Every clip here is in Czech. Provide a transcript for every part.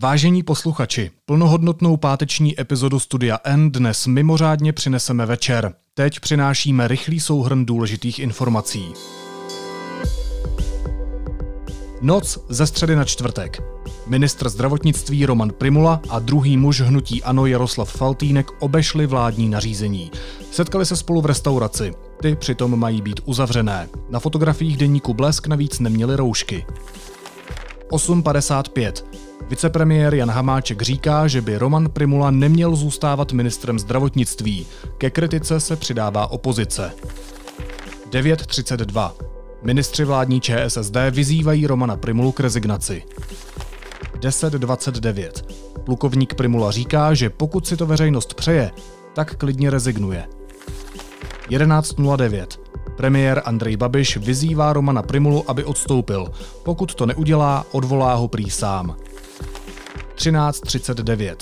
Vážení posluchači, plnohodnotnou páteční epizodu Studia N dnes mimořádně přineseme večer. Teď přinášíme rychlý souhrn důležitých informací. Noc ze středy na čtvrtek. Ministr zdravotnictví Roman Primula a druhý muž hnutí Ano Jaroslav Faltýnek obešli vládní nařízení. Setkali se spolu v restauraci. Ty přitom mají být uzavřené. Na fotografiích deníku Blesk navíc neměli roušky. 8.55. Vicepremiér Jan Hamáček říká, že by Roman Primula neměl zůstávat ministrem zdravotnictví. Ke kritice se přidává opozice. 9.32. Ministři vládní ČSSD vyzývají Romana Primulu k rezignaci. 10.29. Plukovník Primula říká, že pokud si to veřejnost přeje, tak klidně rezignuje. 11.09. Premiér Andrej Babiš vyzývá Romana Primulu, aby odstoupil. Pokud to neudělá, odvolá ho prý sám. 13.39.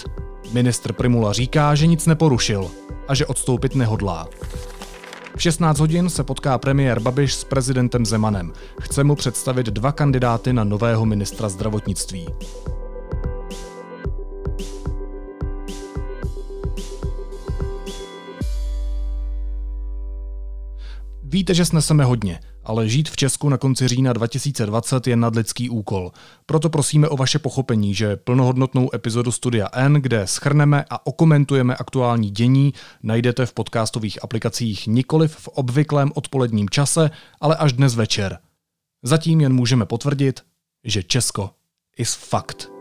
Ministr Primula říká, že nic neporušil a že odstoupit nehodlá. V 16 hodin se potká premiér Babiš s prezidentem Zemanem. Chce mu představit dva kandidáty na nového ministra zdravotnictví. Víte, že sneseme hodně, ale žít v Česku na konci října 2020 je nadlidský úkol. Proto prosíme o vaše pochopení, že plnohodnotnou epizodu Studia N, kde schrneme a okomentujeme aktuální dění, najdete v podcastových aplikacích nikoliv v obvyklém odpoledním čase, ale až dnes večer. Zatím jen můžeme potvrdit, že Česko is fakt.